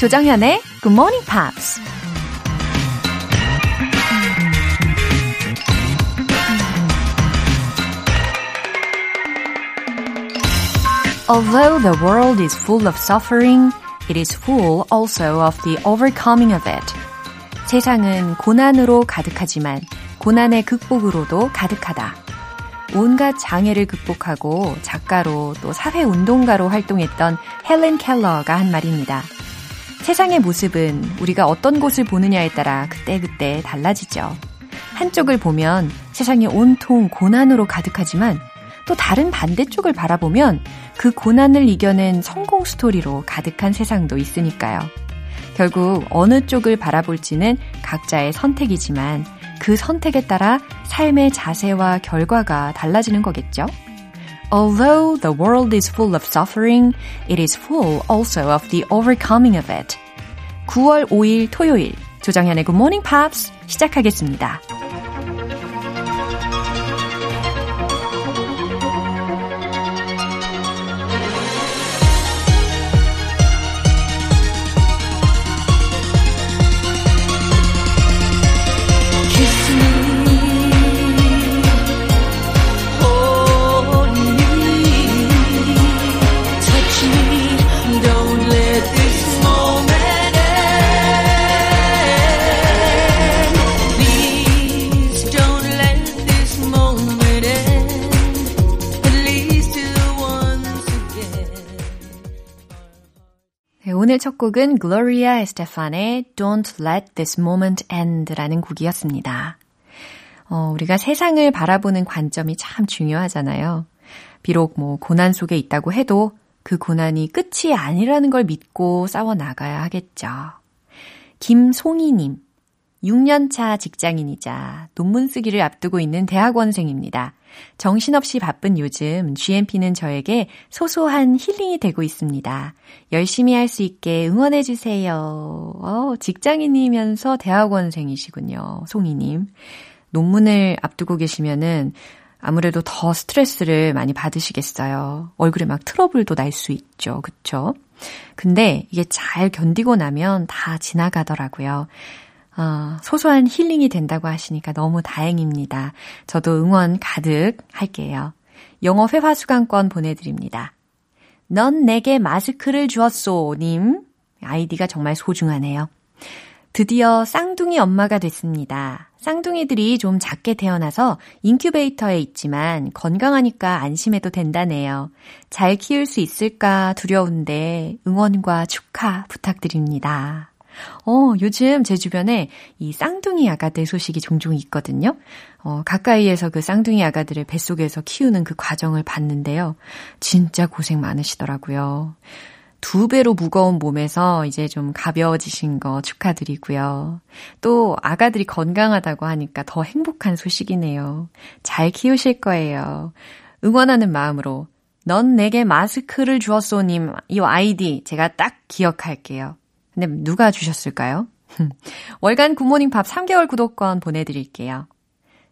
조정현의 Good Morning Pops. Although the world is full of suffering, it is full also of the overcoming of it. 세상은 고난으로 가득하지만 고난의 극복으로도 가득하다. 온갖 장애를 극복하고 작가로 또 사회운동가로 활동했던 헬렌 켈러가 한 말입니다. 세상의 모습은 우리가 어떤 곳을 보느냐에 따라 그때그때 달라지죠. 한쪽을 보면 세상이 온통 고난으로 가득하지만 또 다른 반대쪽을 바라보면 그 고난을 이겨낸 성공 스토리로 가득한 세상도 있으니까요. 결국 어느 쪽을 바라볼지는 각자의 선택이지만 그 선택에 따라 삶의 자세와 결과가 달라지는 거겠죠? Although the world is full of suffering, it is full also of the overcoming of it. 9월 5일 토요일 조정현의 Good Morning Pops 시작하겠습니다. 곡은 Gloria Estefan의 Don't Let This Moment End라는 곡이었습니다. 어, 우리가 세상을 바라보는 관점이 참 중요하잖아요. 비록 뭐 고난 속에 있다고 해도 그 고난이 끝이 아니라는 걸 믿고 싸워 나가야 하겠죠. 김송이님, 6년차 직장인이자 논문 쓰기를 앞두고 있는 대학원생입니다. 정신없이 바쁜 요즘 GMP는 저에게 소소한 힐링이 되고 있습니다. 열심히 할 수 있게 응원해주세요. 어, 직장인이면서 대학원생이시군요. 송이님. 논문을 앞두고 계시면은 아무래도 더 스트레스를 많이 받으시겠어요. 얼굴에 막 트러블도 날 수 있죠. 그쵸? 근데 이게 잘 견디고 나면 다 지나가더라고요. 어, 소소한 힐링이 된다고 하시니까 너무 다행입니다. 저도 응원 가득 할게요. 영어 회화 수강권 보내드립니다. 넌 내게 마스크를 주었소, 님. 아이디가 정말 소중하네요. 드디어 쌍둥이 엄마가 됐습니다. 쌍둥이들이 좀 작게 태어나서 인큐베이터에 있지만 건강하니까 안심해도 된다네요. 잘 키울 수 있을까 두려운데 응원과 축하 부탁드립니다. 어, 요즘 제 주변에 이 쌍둥이 아가들 소식이 종종 있거든요. 어, 가까이에서 그 쌍둥이 아가들을 뱃속에서 키우는 그 과정을 봤는데요. 진짜 고생 많으시더라고요. 두 배로 무거운 몸에서 이제 좀 가벼워지신 거 축하드리고요. 또 아가들이 건강하다고 하니까 더 행복한 소식이네요. 잘 키우실 거예요. 응원하는 마음으로 넌 내게 마스크를 주었소님 이 아이디 제가 딱 기억할게요. 근데 누가 주셨을까요? 월간 굿모닝 팝 3개월 구독권 보내드릴게요.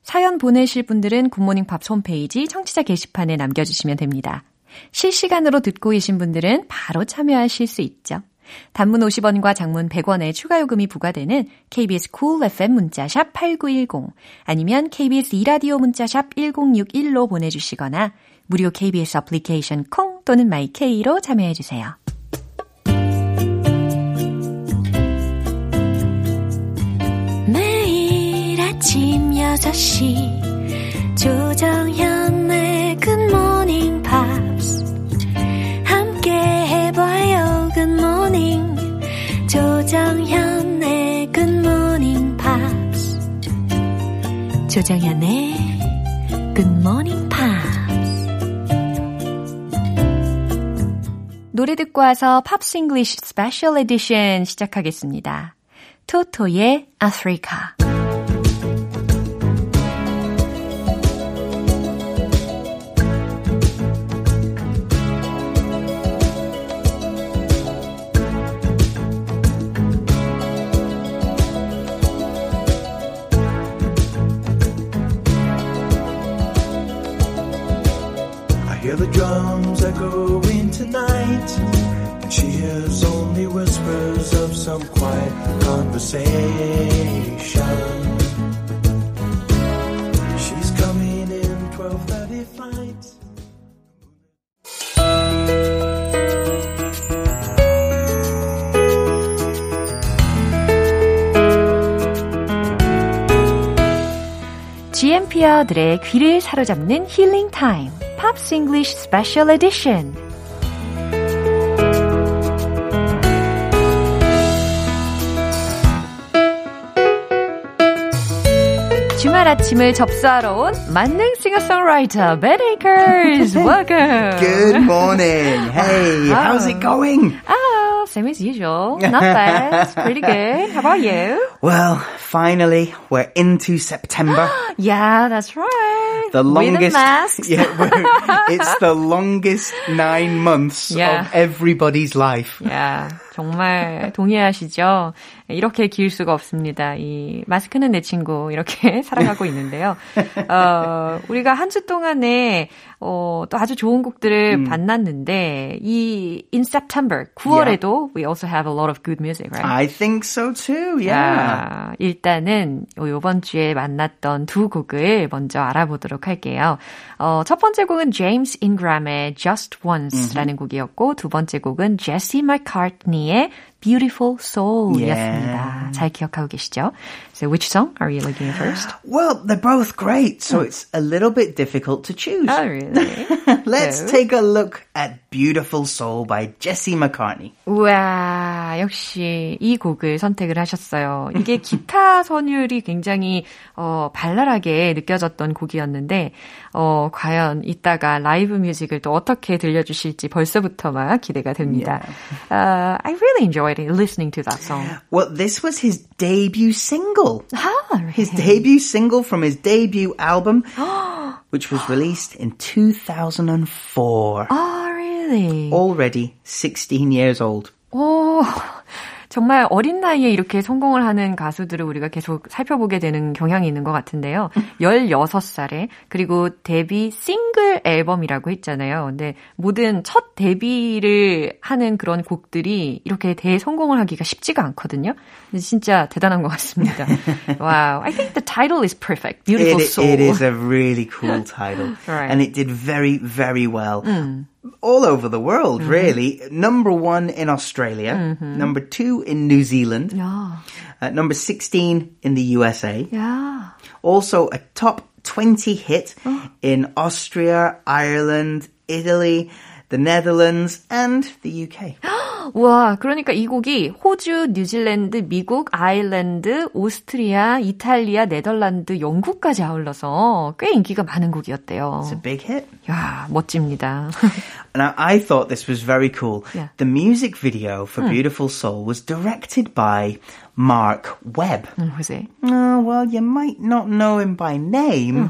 사연 보내실 분들은 굿모닝 팝 홈페이지 청취자 게시판에 남겨주시면 됩니다. 실시간으로 듣고 계신 분들은 바로 참여하실 수 있죠. 단문 50원과 장문 100원의 추가 요금이 부과되는 KBS cool FM 문자샵 8910 아니면 KBS 이라디오 문자샵 1061로 보내주시거나 무료 KBS 애플리케이션 콩 또는 마이케이로 참여해주세요. 아침 6시 조정현의 굿모닝 팝스 함께 해봐요 굿모닝 조정현의 굿모닝 팝스 조정현의 굿모닝 팝스 노래 듣고 와서 팝스 잉글리쉬 스페셜 에디션 시작하겠습니다. 토토의 아프리카. hear the drums echoing tonight, She hears only whispers of some quiet conversation. She's coming in 12:30 flight. GMP어들의 귀를 사로잡는 힐링 타임. Pops English Special Edition. 주말 아침을 접수하러 온 만능 싱어송라이터 Ben Akers. Welcome. Good morning. Hey, how's it going? Oh, same as usual. Not bad. It's pretty good. How about you? Well, finally, we're into September. Yeah, that's right. The With longest. masks. Yeah, it's the longest nine months Yeah. of everybody's life. 야, 정말 동의하시죠? 이렇게 길 수가 없습니다. 이 마스크는 내 친구 이렇게 살아가고 있는데요. 어, 우리가 한 주 동안에 어, 또 아주 좋은 곡들을 만났는데 이 in September 9월에도 we also have a lot of good music, right? I think so too. Yeah. 아, 일단은 요번 주에 만났던 두 곡을 먼저 알아보도록 할게요. 어, 첫 번째 곡은 James Ingram의 Just Once라는 곡이었고 두 번째 곡은 Jesse McCartney 이은지의 Beautiful Soul이었습니다. 잘 기억하고 계시죠? So which song are you looking at first? Well, they're both great, so it's a little bit difficult to choose. Oh, really? Let's so- take a look at Beautiful Soul by Jesse McCartney. 우와, 역시 이 곡을 선택을 하셨어요. 이게 기타 선율이 굉장히 어, 발랄하게 느껴졌던 곡이었는데 어, 과연 이따가 라이브 뮤직을 또 어떻게 들려주실지 벌써부터 막 기대가 됩니다. Uh, I really enjoyed listening to that song. Well, this was his debut single. Ah, His debut single from his debut album, which was released in 2004. oh, really? Already 16 years old. 오, 정말 어린 나이에 이렇게 성공을 하는 가수들을 우리가 계속 살펴보게 되는 경향이 있는 것 같은데요. 16살에, 그리고 데뷔 싱글 앨범이라고 했잖아요. 근데 모든 첫 데뷔를 하는 그런 곡들이 이렇게 대성공을 하기가 쉽지가 않거든요. 근데 진짜 대단한 것 같습니다. wow. I think the title is perfect. Beautiful It, Soul. it is a really cool title. Right. And it did very, very well. All over the world, really. Number one in Australia. Number two in New Zealand. 야, Uh, number 16 in the USA. 야. Also a top 20 hit in Austria, Ireland, Italy, the Netherlands, and the UK. 와, 그러니까 이 곡이 호주, 뉴질랜드, 미국, 아일랜드, 오스트리아, 이탈리아, 네덜란드, 영국까지 아울러서 꽤 인기가 많은 곡이었대요. It's a big hit. 야, 멋집니다. Now, I thought this was very cool. Yeah. The music video for Beautiful Soul was directed by Mark Webb. 음, 보세요. Oh, well, you might not know him by name,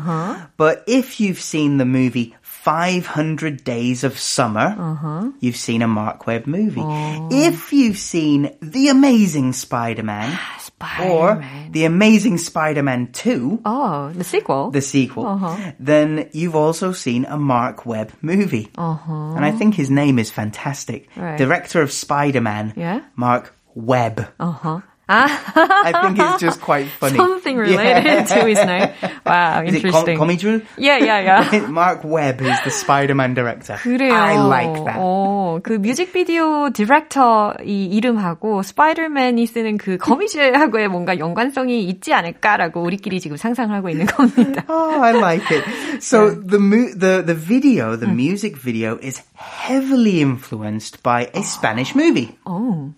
but if you've seen the movie 500 Days of Summer, uh-huh. you've seen a Marc Webb movie. Oh. If you've seen The Amazing Spider-Man, ah, or Spider-Man. The Amazing Spider-Man 2, Oh, the sequel. the sequel, uh-huh. then you've also seen a Marc Webb movie. Uh-huh. And I think his name is fantastic. Right. Director of Spider-Man, Yeah? Marc Webb. Uh-huh. I think it's just quite funny. Something related yeah. to his name. Wow, is interesting. Is it Yeah, yeah, yeah. Marc Webb is the Spider-Man director. 그래요. I like that. 오, 그 뮤직비디오 디렉터 이 이름하고 스파이더맨이 쓰는 그 거미줄하고의 뭔가 연관성이 있지 않을까라고 우리끼리 지금 상상하고 있는 겁니다. oh, I like it. So the the the video, the music video is heavily influenced by a Spanish movie. Oh.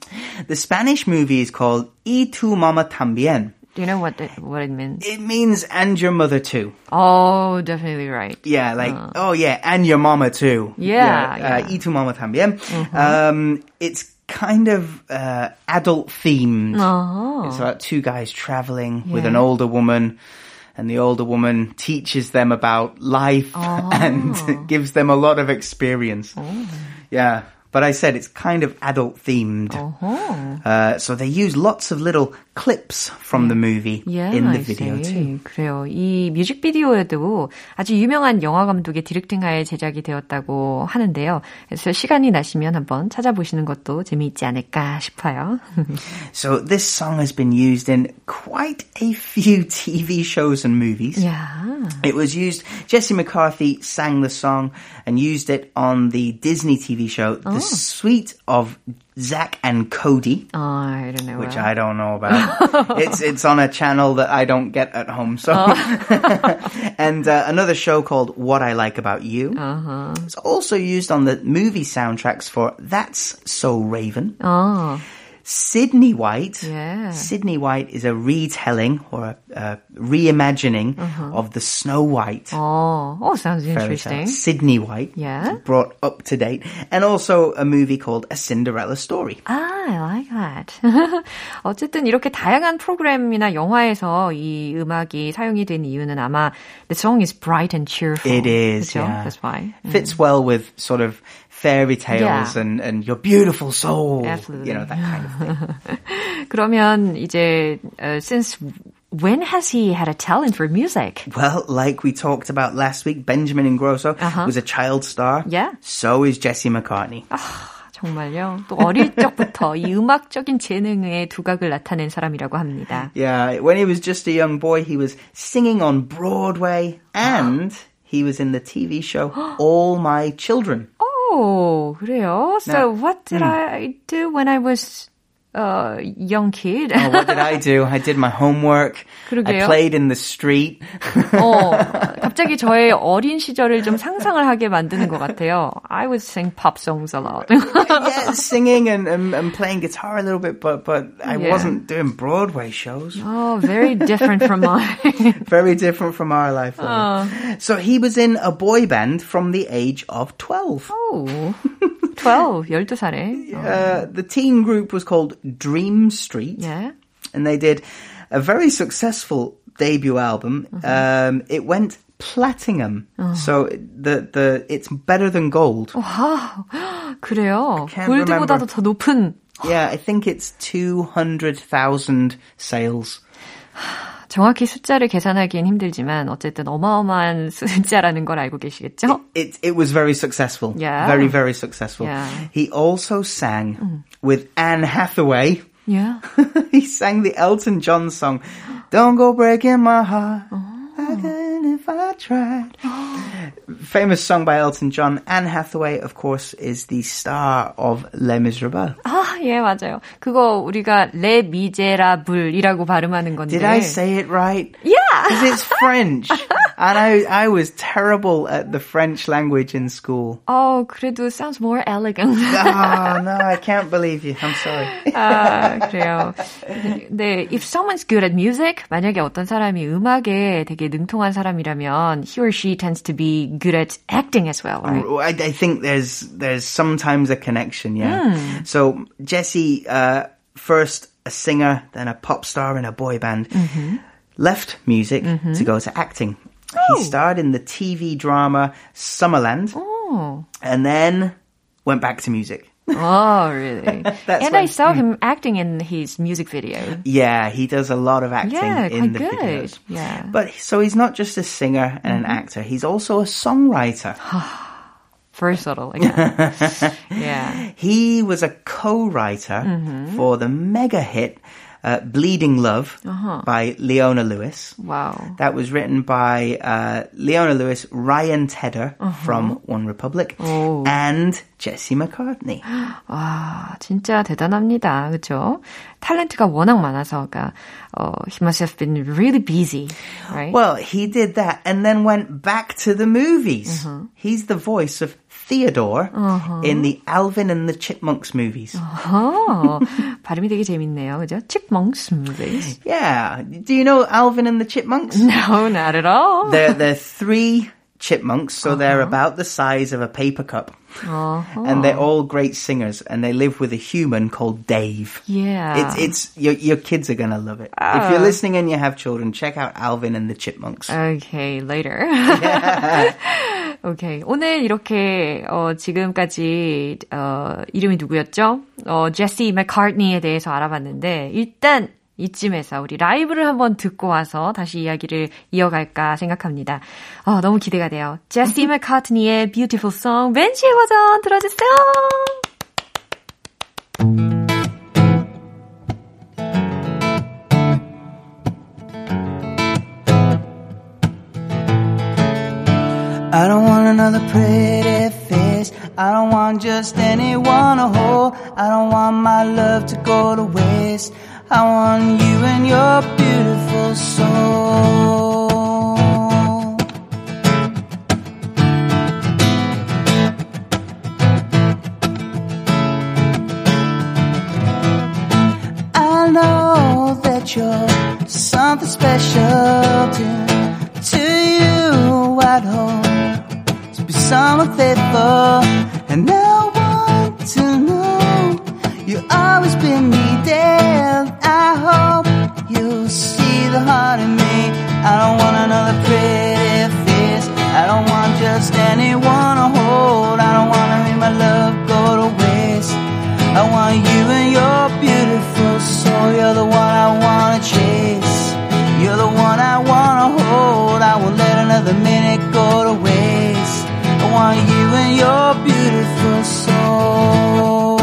The Spanish movie is called Y tu mama también. do you know what it, what it means? It means and your mother too. Oh, definitely right. Yeah, like oh yeah, and your mama too. Yeah, uh, yeah. Y tu mama también. Um, it's kind of uh, adult themed. Oh, It's about two guys traveling with an older woman, and the older woman teaches them about life and gives them a lot of experience. Yeah. But I said it's kind of adult themed. Uh, so they use lots of little clips from the movie yeah, in the video too. 그래요. 이 뮤직비디오에도 아주 유명한 영화 감독의 디렉팅하에 제작이 되었다고 하는데요. 그래서 시간이 나시면 한번 찾아보시는 것도 재미있지 않을까 싶어요. so this song has been used in quite a few TV shows and movies. Yeah. It was used Jesse McCartney sang the song and used it on the Disney TV show oh. The Suite of Zack and Cody. Oh, I don't know. which I don't know about. it's it's on a channel that I don't get at home. So, and uh, another show called What I Like About You. Uh-huh. It's also used on the movie soundtracks for That's So Raven. 어, Sydney White. Yeah. Sydney White is a retelling or a, a reimagining of the Snow White. 어, oh, sounds fairy tale. interesting. Sydney White. Yeah. Brought up to date. And also a movie called A Cinderella Story. Ah, I like that. 어쨌든 이렇게 다양한 프로그램이나 영화에서 이 음악이 사용이 된 이유는 아마 the song is bright and cheerful. It is, 그렇죠? yeah. That's why. Fits well with sort of fairy tales Yeah. and, and your beautiful soul. Absolutely. You know, that kind of thing. 그러면 이제 uh, since when has he had a talent for music? well, like we talked about last week, Benjamin Ingrosso was a child star. Yeah. So is Jesse McCartney. 정말요. 또 어릴 적부터 이 음악적인 재능의 두각을 나타낸 사람이라고 합니다. Yeah, when he was just a young boy, he was singing on Broadway and he was in the TV show All My Children. 오, 그래요? So 네. what did I do when I was a young kid? Oh, what did I do? I did my homework. I 그러게요. played in the street. 어, 갑자기 저의 어린 시절을 좀 상상을 하게 만드는 것 같아요. I would sing pop songs a lot. yeah, singing and, and, and playing guitar a little bit, but but I Yeah. wasn't doing Broadway shows. oh, very different from mine. Very different from our life. Lauren. So he was in a boy band from the age of 12. oh, 12, 12살에. Uh, the teen group was called Dream Street, Yeah. and they did a very successful debut album. Um, it went platinum, so the the it's better than gold. 와, 그래요. can't 골드보다도 remember. 더 높은 Yeah, I think it's two hundred thousand sales. 정확히 숫자를 계산하기엔 힘들지만 어쨌든 어마어마한 숫자라는 걸 알고 계시겠죠? It it was very successful. Yeah. Very very successful. Yeah. He also sang with Anne Hathaway. Yeah. he sang the Elton John song, Don't Go Breaking My Heart. I couldn't if I tried. Famous song by Elton John. Anne Hathaway, of course, is the star of Les Miserables. 아, 예, 맞아요. 그거 우리가 레 미제라블이라고 발음하는 건데. Did I say it right? Yeah. Because it's French. and I, I was terrible at the French language in school. 어, 그래도 sounds more elegant. Oh, no, I can't believe you. I'm sorry. 아, 그래요. 네, if someone's good at music, 만약에 어떤 사람이 음악에 되게 능통한 사람이라면 he or she tends to be good at acting as well, right? I, I think there's there's sometimes a connection, yeah. So Jesse, uh, first a singer, then a pop star in a boy band, left music to go to acting. He starred in the TV drama Summerland, Oh. and then went back to music. Oh, really? That's and I when- saw him acting in his music video. Yeah, he does a lot of acting Yeah, in the good. videos. Yeah. But so he's not just a singer and an actor; he's also a songwriter. Versatile again. yeah. He was a co-writer Mm-hmm. for the mega hit uh, Bleeding Love uh-huh. by Leona Lewis. Wow. That was written by uh, Leona Lewis, Ryan Tedder uh-huh. from OneRepublic, oh. and Jesse McCartney. 와, 진짜 대단합니다. 그렇죠? 탤런트가 워낙 많아서 그러니까 어, he must have been really busy, right? Well, he did that and then went back to the movies. Uh-huh. He's the voice of Theodore in the Alvin and the Chipmunks movies. 어, 발음이 되게 재밌네요. 그죠? Chipmunks movies. Yeah. Do you know Alvin and the Chipmunks? No, not at all. They're, they're three chipmunks, so they're Uh-huh. about the size of a paper cup. And they're all great singers, and they live with a human called Dave. Yeah. It's, it's, your, your kids are gonna love it. If you're listening and you have children, check out Alvin and the Chipmunks. Okay, later. 오케이. 오늘 이렇게 어 지금까지 어 이름이 누구였죠? 어 제시 맥카트니에 대해서 알아봤는데 일단 이쯤에서 우리 라이브를 한번 듣고 와서 다시 이야기를 이어갈까 생각합니다. 어, 너무 기대가 돼요. 제시 맥카트니의 Beautiful Song 벤치의 버전 들어주세요. I don't want another pretty face. I don't want just anyone to hold. I don't want my love to go to waste. I want you and your beautiful soul. I know that you're something special to, to you. I'd hope to be someone faithful, and your beautiful soul.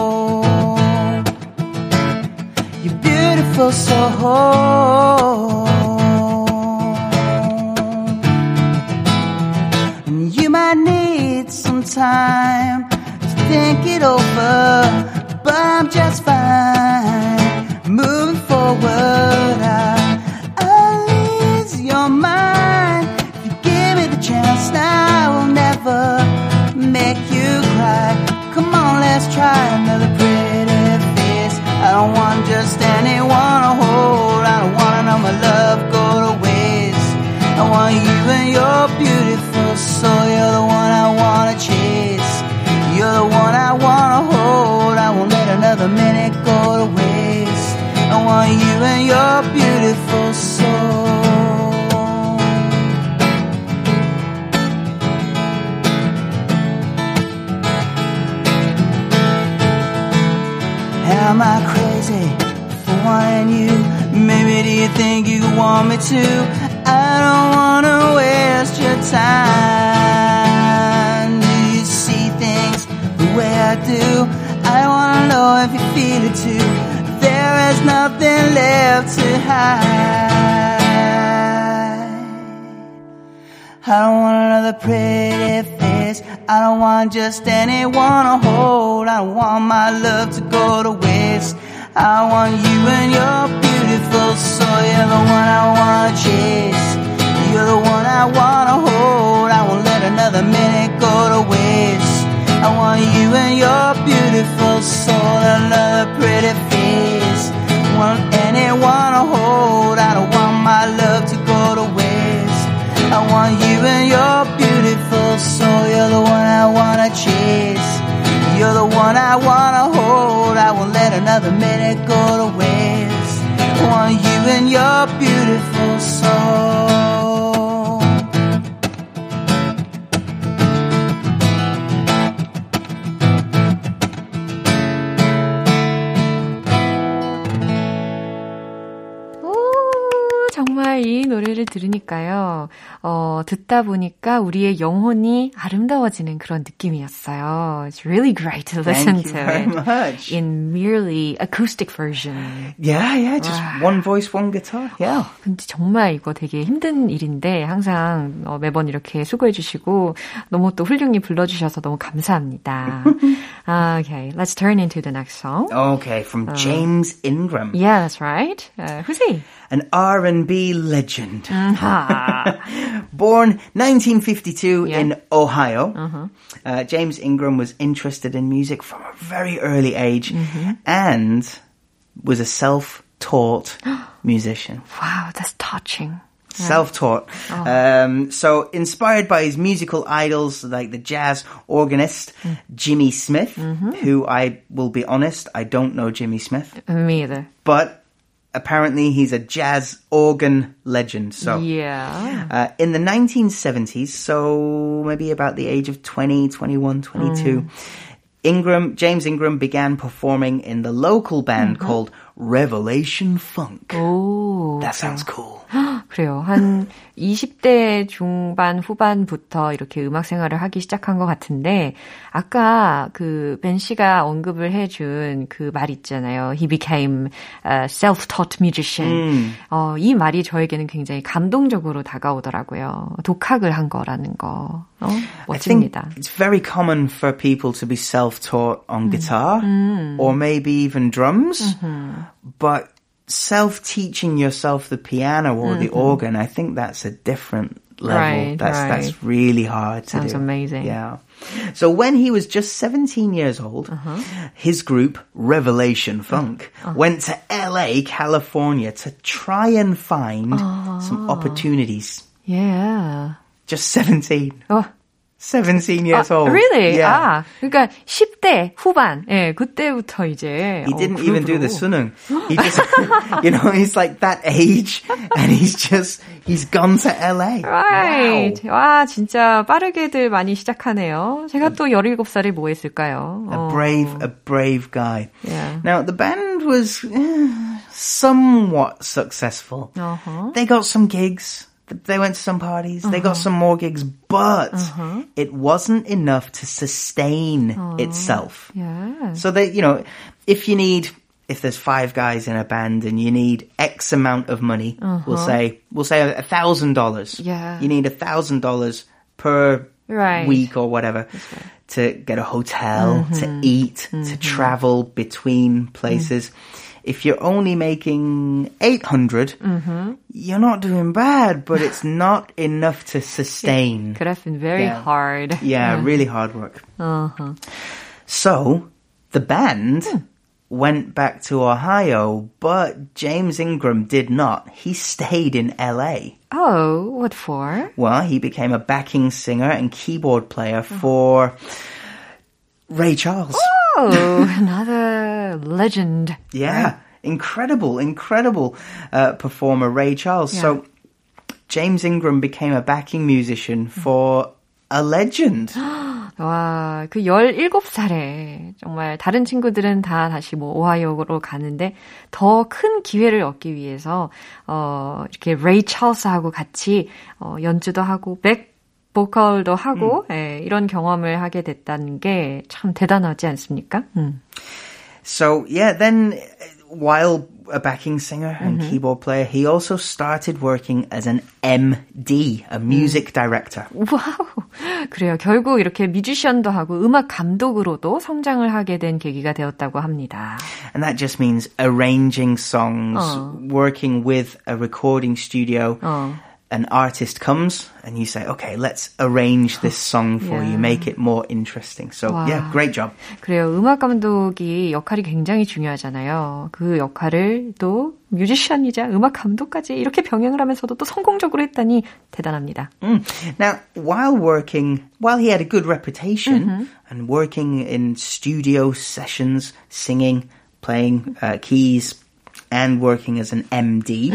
Your beautiful soul. And you might need some time to think it over, but I'm just fine. Moving forward, Let's try another to? I don't wanna waste your time. Do you see things the way I do? I wanna know if you feel it too. There is nothing left to hide. I don't want another pretty face. I don't want just anyone to hold. I don't want my love to go to waste. I want you and your beautiful soul. You're the one I wanna chase. You're the one I wanna hold. I won't let another minute go to waste. I want you and your beautiful soul. Another pretty face. Want anyone to hold. 있으니까요. 어, 듣다 보니까 우리의 영혼이 아름다워지는 그런 느낌이었어요. It's really great to listen to it much. in merely acoustic version. Yeah, yeah, just Wow. one voice, one guitar. Yeah. 근데 정말 이거 되게 힘든 일인데 항상 어, 매번 이렇게 수고해 주시고 너무 또 훌륭히 불러주셔서 너무 감사합니다. 아, okay, let's turn into the next song. Okay, from James Ingram, Yeah, that's right. Uh, who's he? an R&B legend. 아, Born 1952 Yeah. in Ohio, uh, James Ingram was interested in music from a very early age and was a self-taught musician. wow, that's touching. Self-taught. Um, so inspired by his musical idols like the jazz organist Jimmy Smith, who I will be honest, I don't know Jimmy Smith, Me either. but apparently he's a jazz organ legend. So Yeah. uh, in the 1970s, so maybe about the age of 20, 21, 22, Ingram, James Ingram began performing in the local band called Revelation Funk. 오. That sounds cool. 그래요. 한 20대 중반 후반부터 이렇게 음악 생활을 하기 시작한 것 같은데 아까 그 벤 씨가 언급을 해준 그 말 있잖아요. He became a self-taught musician. 어, 이 말이 저에게는 굉장히 감동적으로 다가오더라고요. 독학을 한 거라는 거. 어, 멋집니다. it's very common for people to be self-taught on guitar or maybe even drums, but self-teaching yourself the piano or the mm-hmm. organ, I think that's a different level. Right, that's right. that's really hard to Sounds amazing. Yeah. So when he was just 17 years old, uh-huh. his group Revelation Funk uh-huh. went to LA, California to try and find some opportunities. Yeah. Just 17. 어, 17 years 아, old. really? Yeah. 아, 그러니까 10대 후반, 예, 그때부터 이제 He 어, didn't even do the 그룹으로. sunung. He just, you know, he's like that age and he's just, he's gone to LA. Right. Wow. 와, 진짜 빠르게들 많이 시작하네요. 제가 또 17살에 뭐 했을까요? A 어, brave, a brave guy. Yeah. Now, the band was eh, somewhat successful. Uh-huh. They got some gigs. They went to some parties. They got some more gigs, but Uh-huh. it wasn't enough to sustain itself. Yeah. So that, you know, if you need, if there's five guys in a band and you need X amount of money, we'll say, we'll say a thousand dollars. Uh-huh. Yeah. You need a thousand dollars per Right. week or whatever to get a hotel, to eat, to travel between places. If you're only making 800, mm-hmm. you're not doing bad, but it's not enough to sustain. It Could have been very Yeah. hard. Yeah, really hard work. Uh-huh. So the band hmm. went back to Ohio, but James Ingram did not. He stayed in LA. Oh, what for? Well, he became a backing singer and keyboard player for uh-huh. Ray Charles. Oh, another legend. Yeah, incredible, incredible uh, performer Ray Charles. So James Ingram became a backing musician for a legend. 와, 그 17살에 정말 다른 친구들은 다 다시 뭐 오하이오로 가는데 더 큰 기회를 얻기 위해서 어 이렇게 레이 찰스하고 같이 어 연주도 하고 백 보컬도 하고 예, 이런 경험을 하게 됐다는 게 참 대단하지 않습니까? 음. So yeah, then uh, while a backing singer and keyboard player, he also started working as an MD, a music director. 와우. 그래요. 결국 이렇게 뮤지션도 하고 음악 감독으로도 성장을 하게 된 계기가 되었다고 합니다. And that just means arranging songs, working with a recording studio. An artist comes and you say, okay, let's arrange this song for you, Yeah. make it more interesting. So yeah, Wow. great job. 그래요. 음악 감독이 역할이 굉장히 중요하잖아요. 그 역할을 또 뮤지션이자 음악 감독까지 이렇게 병행을 하면서도 또 성공적으로 했다니 대단합니다. Mm. Now, while working, while he had a good reputation and working in studio sessions, singing, playing uh, keys, and working as an MD,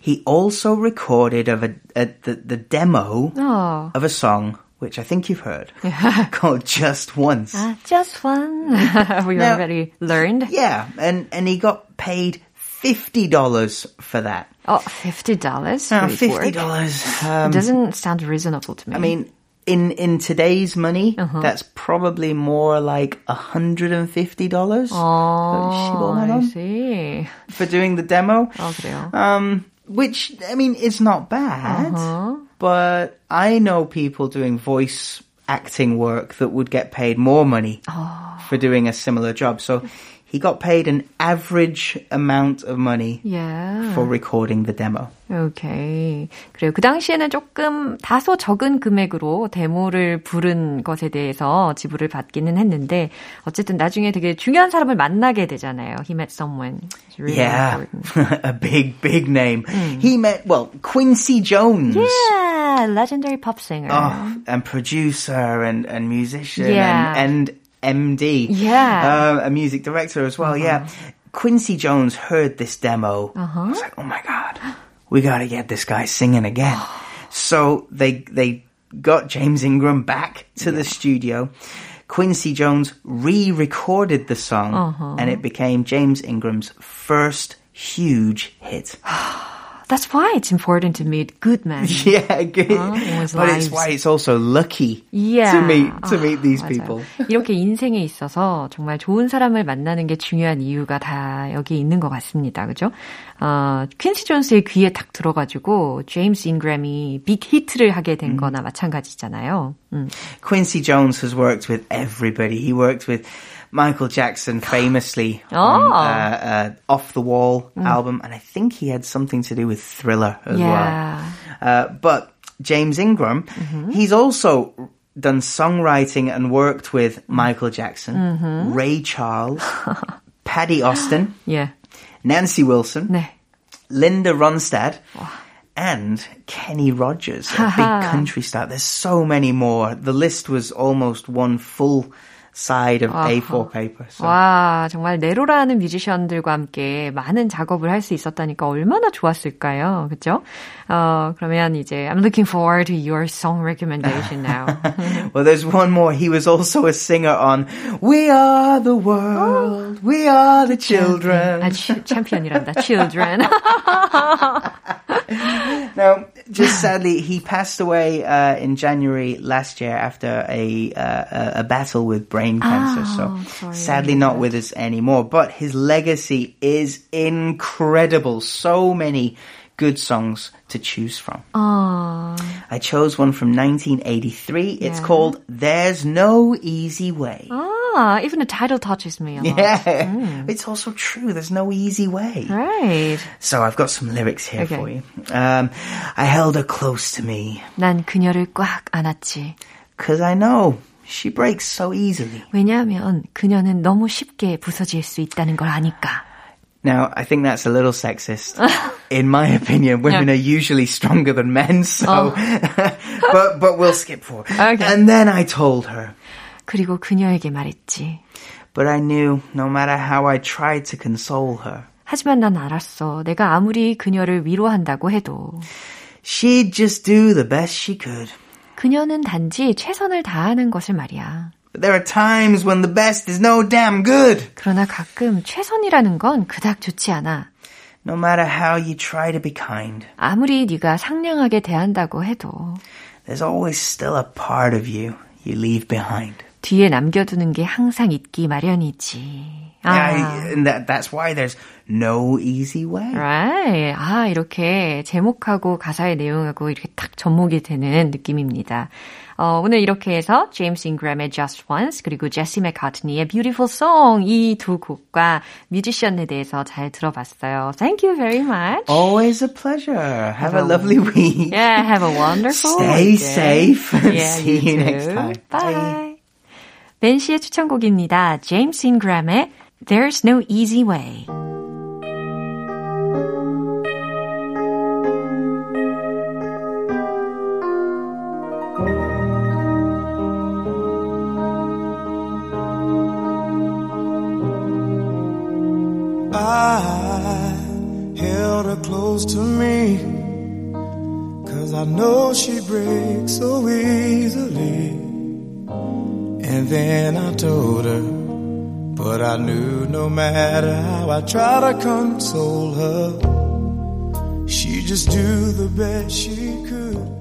He also recorded of a, a the, the demo oh. of a song which I think you've heard, called Just Once. Uh, just one. we now, already learned. Yeah, and, and he got paid $50 for that. Oh, $50? $50. Um, it doesn't sound reasonable to me. I mean, in in today's money, that's probably more like hundred and fifty dollars 어, I see. for doing the demo. 어, 그래요. Um, which I mean is not bad, but I know people doing voice acting work that would get paid more money for doing a similar job. So he got paid an average amount of money Yeah. for recording the demo. 오케이. 그래요. 그 당시에는 조금 다소 적은 금액으로 데모를 부른 것에 대해서 지불을 받기는 했는데 어쨌든 나중에 되게 중요한 사람을 만나게 되잖아요. He met someone. It's really Yeah, important. a big, big name. He met, well, Quincy Jones. Yeah, legendary pop singer. Oh, and producer and, and musician Yeah. and, and MD. Yeah. Uh, a music director as well, yeah. Quincy Jones heard this demo. I was like, oh my God, we gotta get this guy singing again. so they, they got James Ingram back to the studio. Quincy Jones re-recorded the song Uh-huh. and it became James Ingram's first huge hit. That's why it's important to meet good men. yeah, good. was but it's lives. why it's also lucky Yeah. to meet to 아, meet these 맞아요. people. 이렇게 인생에 있어서 정말 좋은 사람을 만나는 게 중요한 이유가 다 여기 있는 것 같습니다. 그죠? 어, 퀸시 존스의 귀에 딱 들어가지고 제임스 잉그램이 빅 히트를 하게 된 거나 마찬가지잖아요. 음. Quincy Jones has worked with everybody. He worked with Michael Jackson famously on Oh. uh, uh, Off the Wall album, and I think he had something to do with Thriller as Yeah. well. Uh, but James Ingram, he's also done songwriting and worked with Michael Jackson, Ray Charles, Patti Austin, yeah. Nancy Wilson, 네. Linda Ronstadt, and Kenny Rogers, a big country star. There's so many more. The list was almost one full side of A4 paper. So. 와, 정말 네로라는 뮤지션들과 함께 많은 작업을 할 수 있었다니까 얼마나 좋았을까요? 그죠? 어, 그러면 이제 I'm looking forward to your song recommendation now. Well, there's one more. He was also a singer on We Are the World, We Are the Children. 아, 치, 챔피언이란다. Children. Now, just sadly, he passed away uh, in January last year after a uh, a- battle with brain cancer. so, sorry. sadly, not with us anymore. But his legacy is incredible. So many good songs to choose from. 어, I chose one from 1983. It's Yeah. called "There's No Easy Way." 아, even the title touches me a lot. Yeah, it's also true. There's no easy way. Right. So I've got some lyrics here Okay. for you. Um, I held her close to me. 난 그녀를 꽉 안았지. Cause I know she breaks so easily. 왜냐하면 그녀는 너무 쉽게 부서질 수 있다는 걸 아니까. Now, I think that's a little sexist. In my opinion, women Yeah. are usually stronger than men, so, but, but we'll skip forward. Okay. And then I told her, 그리고 그녀에게 말했지. but I knew no matter how I tried to console her, 하지만 난 알았어. 내가 아무리 그녀를 위로한다고 해도 she'd just do the best she could. 그녀는 단지 최선을 다하는 것을 말이야. But there are times when the best is no damn good. 그러나 가끔 최선이라는 건 그닥 좋지 않아. No matter how you try to be kind, 아무리 네가 상냥하게 대한다고 해도 there's always still a part of you you leave behind. 뒤에 남겨두는 게 항상 있기 마련이지. 아, Yeah, and that, that's why there's no easy way. right. 아, 이렇게 제목하고 가사의 내용하고 이렇게 딱 접목이 되는 느낌입니다. 어, 오늘 이렇게 해서 제임스 잉그램의 Just Once 그리고 제시 맥카트니의 Beautiful Song 이 두 곡과 뮤지션에 대해서 잘 들어봤어요. Thank you very much. Always a pleasure. Have a lovely week. Yeah, have a wonderful Stay weekend. safe and Yeah, see you too. next time. Bye. 벤 씨의 추천곡입니다. 제임스 잉그램의 There's No Easy Way. I held her close to me. Cause I know she breaks so easily. And then I told her, but I knew no matter how I try to console her, she'd just do the best she could.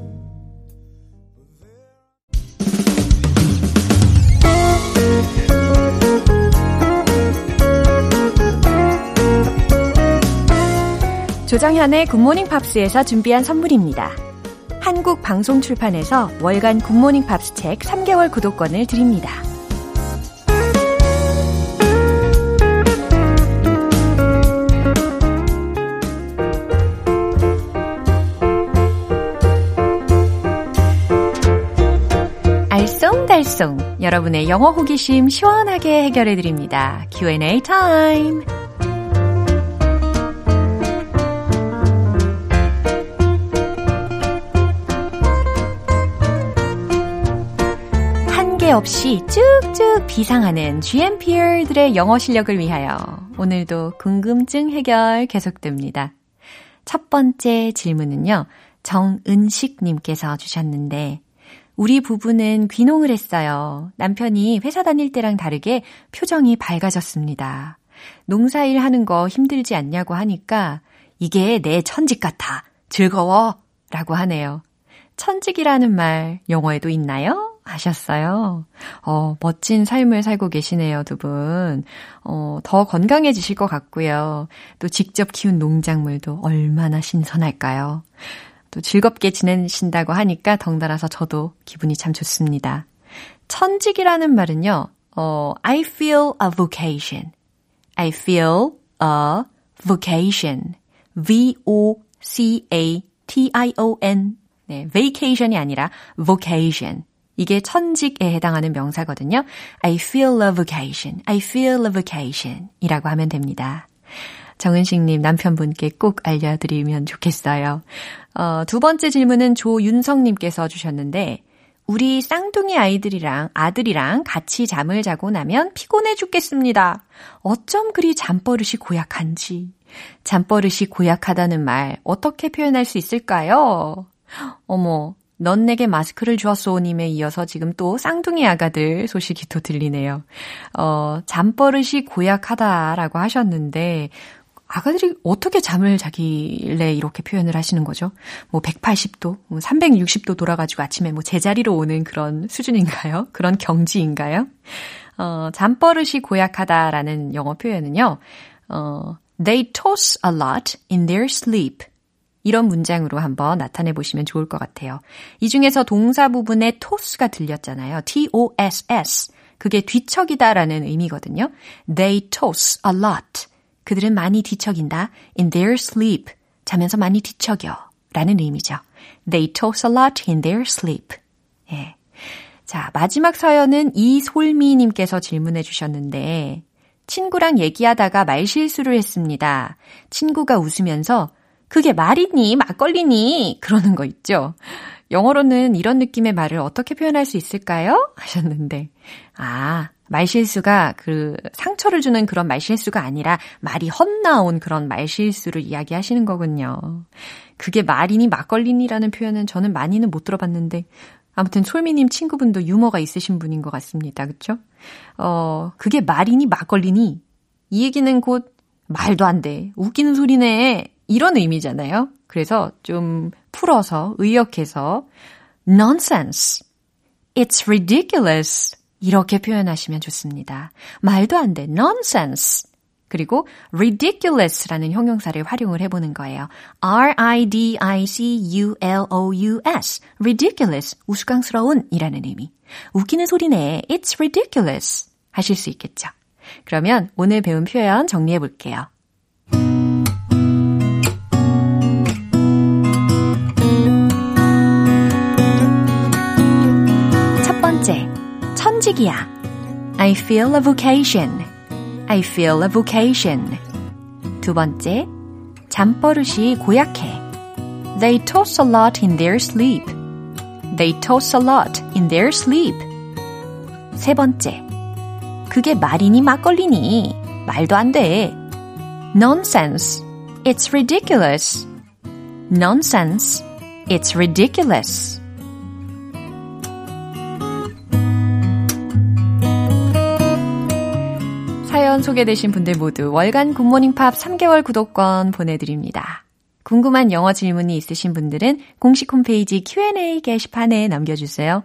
조정현의 굿모닝 팝스에서 준비한 선물입니다. 한국 방송 출판에서 월간 굿모닝 팝스 책 3개월 구독권을 드립니다. 여러분의 영어 호기심 시원하게 해결해 드립니다. Q&A 타임. 한계 없이 쭉쭉 비상하는 GMPR들의 영어 실력을 위하여 오늘도 궁금증 해결 계속됩니다. 첫 번째 질문은요. 정은식님께서 주셨는데 우리 부부는 귀농을 했어요. 남편이 회사 다닐 때랑 다르게 표정이 밝아졌습니다. 농사일 하는 거 힘들지 않냐고 하니까 이게 내 천직 같아. 즐거워. 라고 하네요. 천직이라는 말 영어에도 있나요? 하셨어요. 어, 멋진 삶을 살고 계시네요, 두 분. 어, 더 건강해지실 것 같고요. 또 직접 키운 농작물도 얼마나 신선할까요? 또 즐겁게 지내신다고 하니까 덩달아서 저도 기분이 참 좋습니다. 천직이라는 말은요, 어, I feel a vocation. I feel a vocation. V-O-C-A-T-I-O-N. 네, vacation이 아니라 vocation. 이게 천직에 해당하는 명사거든요. I feel a vacation. I feel a vacation. 이라고 하면 됩니다. 정은식님 남편분께 꼭 알려드리면 좋겠어요. 어, 두 번째 질문은 조윤성님께서 주셨는데, 우리 쌍둥이 아이들이랑 아들이랑 같이 잠을 자고 나면 피곤해 죽겠습니다. 어쩜 그리 잠버릇이 고약한지. 잠버릇이 고약하다는 말 어떻게 표현할 수 있을까요? 어머, 넌 내게 마스크를 주었소님에 이어서 지금 또 쌍둥이 아가들 소식이 또 들리네요. 어, 잠버릇이 고약하다라고 하셨는데, 아가들이 어떻게 잠을 자길래 이렇게 표현을 하시는 거죠? 뭐 180도, 360도 뭐 돌아가지고 아침에 뭐 제자리로 오는 그런 수준인가요? 그런 경지인가요? 어, 잠버릇이 고약하다라는 영어 표현은요, 어, they toss a lot in their sleep. 이런 문장으로 한번 나타내 보시면 좋을 것 같아요. 이 중에서 동사 부분에 toss가 들렸잖아요. T-O-S-S. 그게 뒤척이다라는 의미거든요. They toss a lot. 그들은 많이 뒤척인다. In their sleep. 자면서 많이 뒤척여. 라는 의미죠. They toss a lot in their sleep. 예. 자, 마지막 사연은 이솔미님께서 질문해 주셨는데, 친구랑 얘기하다가 말실수를 했습니다. 친구가 웃으면서, 그게 말이니, 막걸리니? 그러는 거 있죠. 영어로는 이런 느낌의 말을 어떻게 표현할 수 있을까요? 하셨는데, 아, 말실수가 그 상처를 주는 그런 말실수가 아니라 말이 헛나온 그런 말실수를 이야기하시는 거군요. 그게 말이니 막걸리니라는 표현은 저는 많이는 못 들어봤는데 아무튼 솔미님 친구분도 유머가 있으신 분인 것 같습니다. 그쵸? 어, 그게 말이니 막걸리니 이 얘기는 곧 말도 안 돼. 웃기는 소리네. 이런 의미잖아요. 그래서 좀 풀어서 의역해서 nonsense. It's ridiculous. 이렇게 표현하시면 좋습니다. 말도 안 돼. nonsense. 그리고 ridiculous라는 형용사를 활용을 해보는 거예요. R-I-D-I-C-U-L-O-U-S. ridiculous. 우스꽝스러운 이라는 의미. 웃기는 소리네. It's ridiculous. 하실 수 있겠죠. 그러면 오늘 배운 표현 정리해 볼게요. 천직이야. I feel a vocation. I feel a vocation. 두 번째, 잠버릇이 고약해. They toss a lot in their sleep. They toss a lot in their sleep. 세 번째, 그게 말이니 막걸리니 말도 안 돼. Nonsense. It's ridiculous. Nonsense. It's ridiculous. 사연 소개되신 분들 모두 월간 굿모닝 팝 3개월 구독권 보내드립니다. 궁금한 영어 질문이 있으신 분들은 공식 홈페이지 Q&A 게시판에 남겨주세요.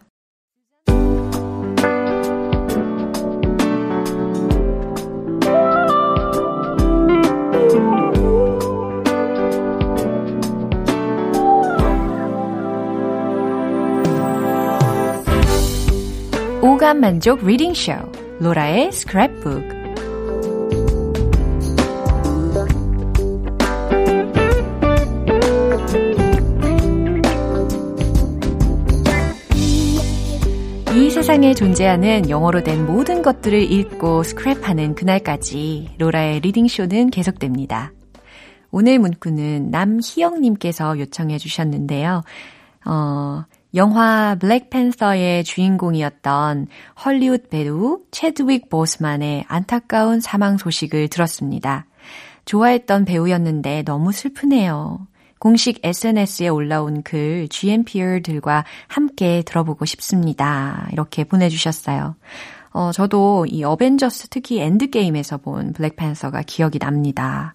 오감 만족 리딩 쇼 로라의 스크랩북 존재하는 영어로 된 모든 것들을 읽고 스크랩하는 그날까지 로라의 리딩쇼는 계속됩니다. 오늘 문구는 남희영님께서 요청해 주셨는데요. 어, 영화 블랙팬서의 주인공이었던 헐리우드 배우 체드윅 보스만의 안타까운 사망 소식을 들었습니다. 좋아했던 배우였는데 너무 슬프네요. 공식 SNS에 올라온 글 GMPR들과 함께 들어보고 싶습니다. 이렇게 보내주셨어요. 어, 저도 이 어벤져스 특히 엔드게임에서 본 블랙팬서가 기억이 납니다.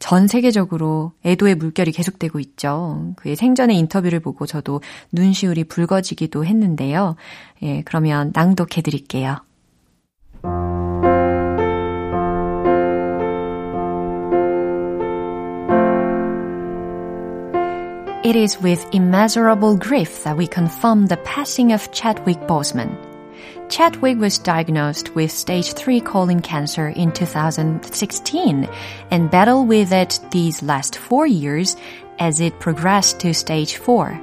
전 세계적으로 애도의 물결이 계속되고 있죠. 그의 생전의 인터뷰를 보고 저도 눈시울이 붉어지기도 했는데요. 예, 그러면 낭독해 드릴게요. It is with immeasurable grief that we confirm the passing of Chadwick Boseman. Chadwick was diagnosed with stage 3 colon cancer in 2016 and battled with it these last four years as it progressed to stage 4.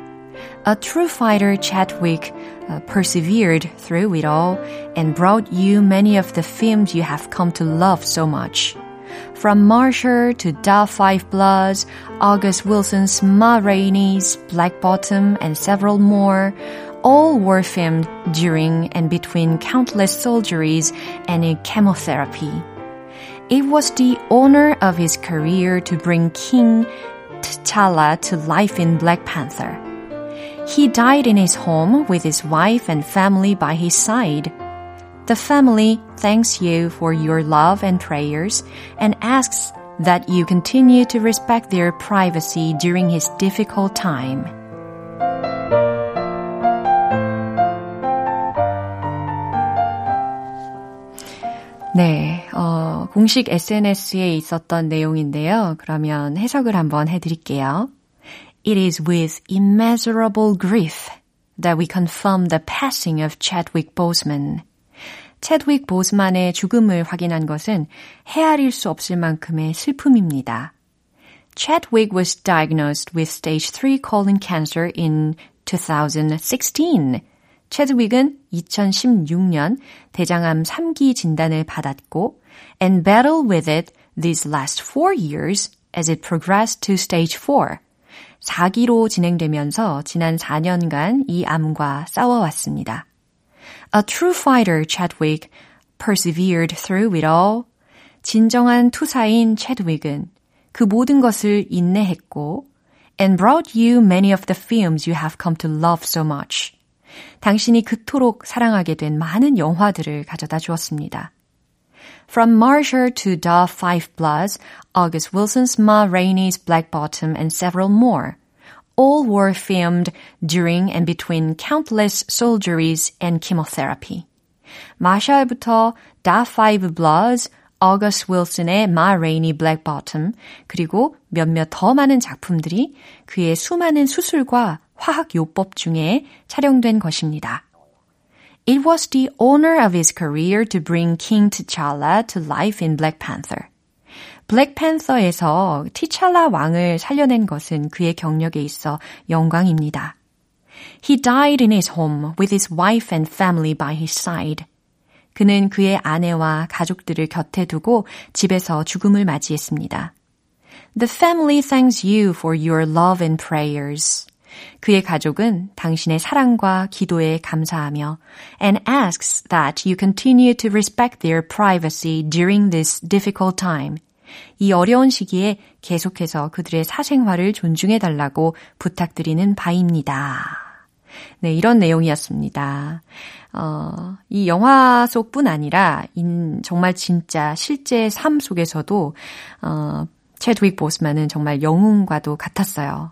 A true fighter, Chadwick uh, persevered through it all and brought you many of the films you have come to love so much. From Marshall to Da Five Bloods, August Wilson's Ma Rainey's Black Bottom, and several more, all were filmed during and between countless surgeries and in chemotherapy. It was the honor of his career to bring King T'Challa to life in Black Panther. He died in his home with his wife and family by his side. The family thanks you for your love and prayers and asks that you continue to respect their privacy during his difficult time. 네, 어, 공식 SNS에 있었던 내용인데요. 그러면 해석을 한번 해드릴게요. It is with immeasurable grief that we confirm the passing of Chadwick Boseman. 채드윅 보스만의 죽음을 확인한 것은 헤아릴 수 없을 만큼의 슬픔입니다. Chadwick was diagnosed with stage 3 colon cancer in 2016. 채드윅은 2016년 대장암 3기 진단을 받았고 and battled with it these last four years as it progressed to stage 4. 4기로 진행되면서 지난 4년간 이 암과 싸워왔습니다. A true fighter, Chadwick, persevered through it all. 진정한 투사인 Chadwick은 그 모든 것을 인내했고 and brought you many of the films you have come to love so much. 당신이 그토록 사랑하게 된 많은 영화들을 가져다 주었습니다. From Marshall to Da Five Bloods, August Wilson's Ma Rainey's Black Bottom, and several more All were filmed during and between countless surgeries and chemotherapy. 마샬부터 The Five Bloods, August Wilson의 Ma Rainey Black Bottom, 그리고 몇몇 더 많은 작품들이 그의 수많은 수술과 화학 요법 중에 촬영된 것입니다. It was the honor of his career to bring King T'Challa to life in Black Panther. 블랙팬서에서 티찰라 왕을 살려낸 것은 그의 경력에 있어 영광입니다. He died in his home with his wife and family by his side. 그는 그의 아내와 가족들을 곁에 두고 집에서 죽음을 맞이했습니다. The family thanks you for your love and prayers. 그의 가족은 당신의 사랑과 기도에 감사하며 and asks that you continue to respect their privacy during this difficult time. 이 어려운 시기에 계속해서 그들의 사생활을 존중해 달라고 부탁드리는 바입니다. 네, 이런 내용이었습니다. 어, 이 영화 속뿐 아니라 인, 정말 진짜 실제 삶 속에서도 어, 채드윅 보스만은 정말 영웅과도 같았어요.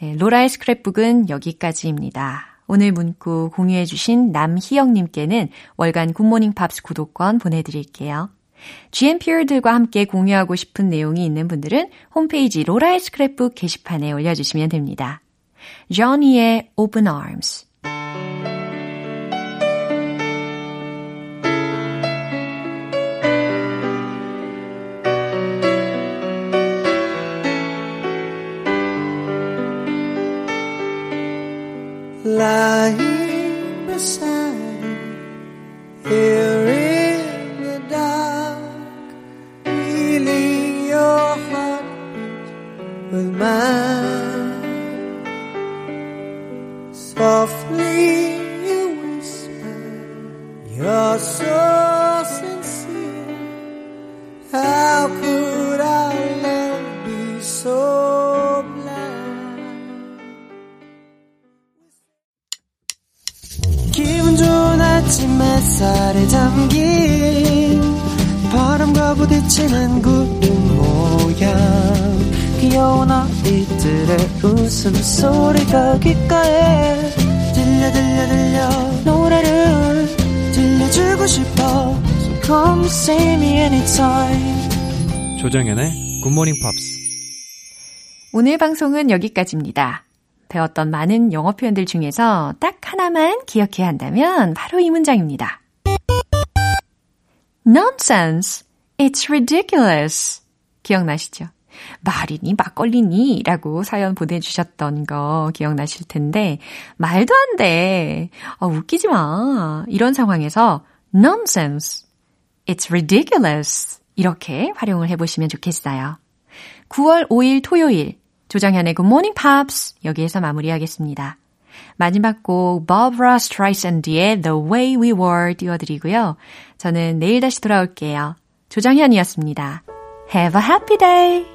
네, 로라의 스크랩북은 여기까지입니다. 오늘 문구 공유해주신 남희영님께는 월간 굿모닝 팝스 구독권 보내드릴게요. GMPR들과 함께 공유하고 싶은 내용이 있는 분들은 홈페이지 로라의 스크랩북 게시판에 올려주시면 됩니다. Johnny의 Open Arms lying 방송은 여기까지입니다. 배웠던 많은 영어 표현들 중에서 딱 하나만 기억해야 한다면 바로 이 문장입니다. Nonsense. It's ridiculous. 기억나시죠? 말이니 막걸리니 라고 사연 보내주셨던 거 기억나실 텐데 말도 안 돼. 아, 웃기지 마. 이런 상황에서 nonsense. It's ridiculous. 이렇게 활용을 해보시면 좋겠어요. 9월 5일 토요일 조장현의 Good Morning Pops 여기에서 마무리하겠습니다. 마지막 곡 Barbara Streisand의 The Way We Were 띄워드리고요. 저는 내일 다시 돌아올게요. 조장현이었습니다. Have a happy day!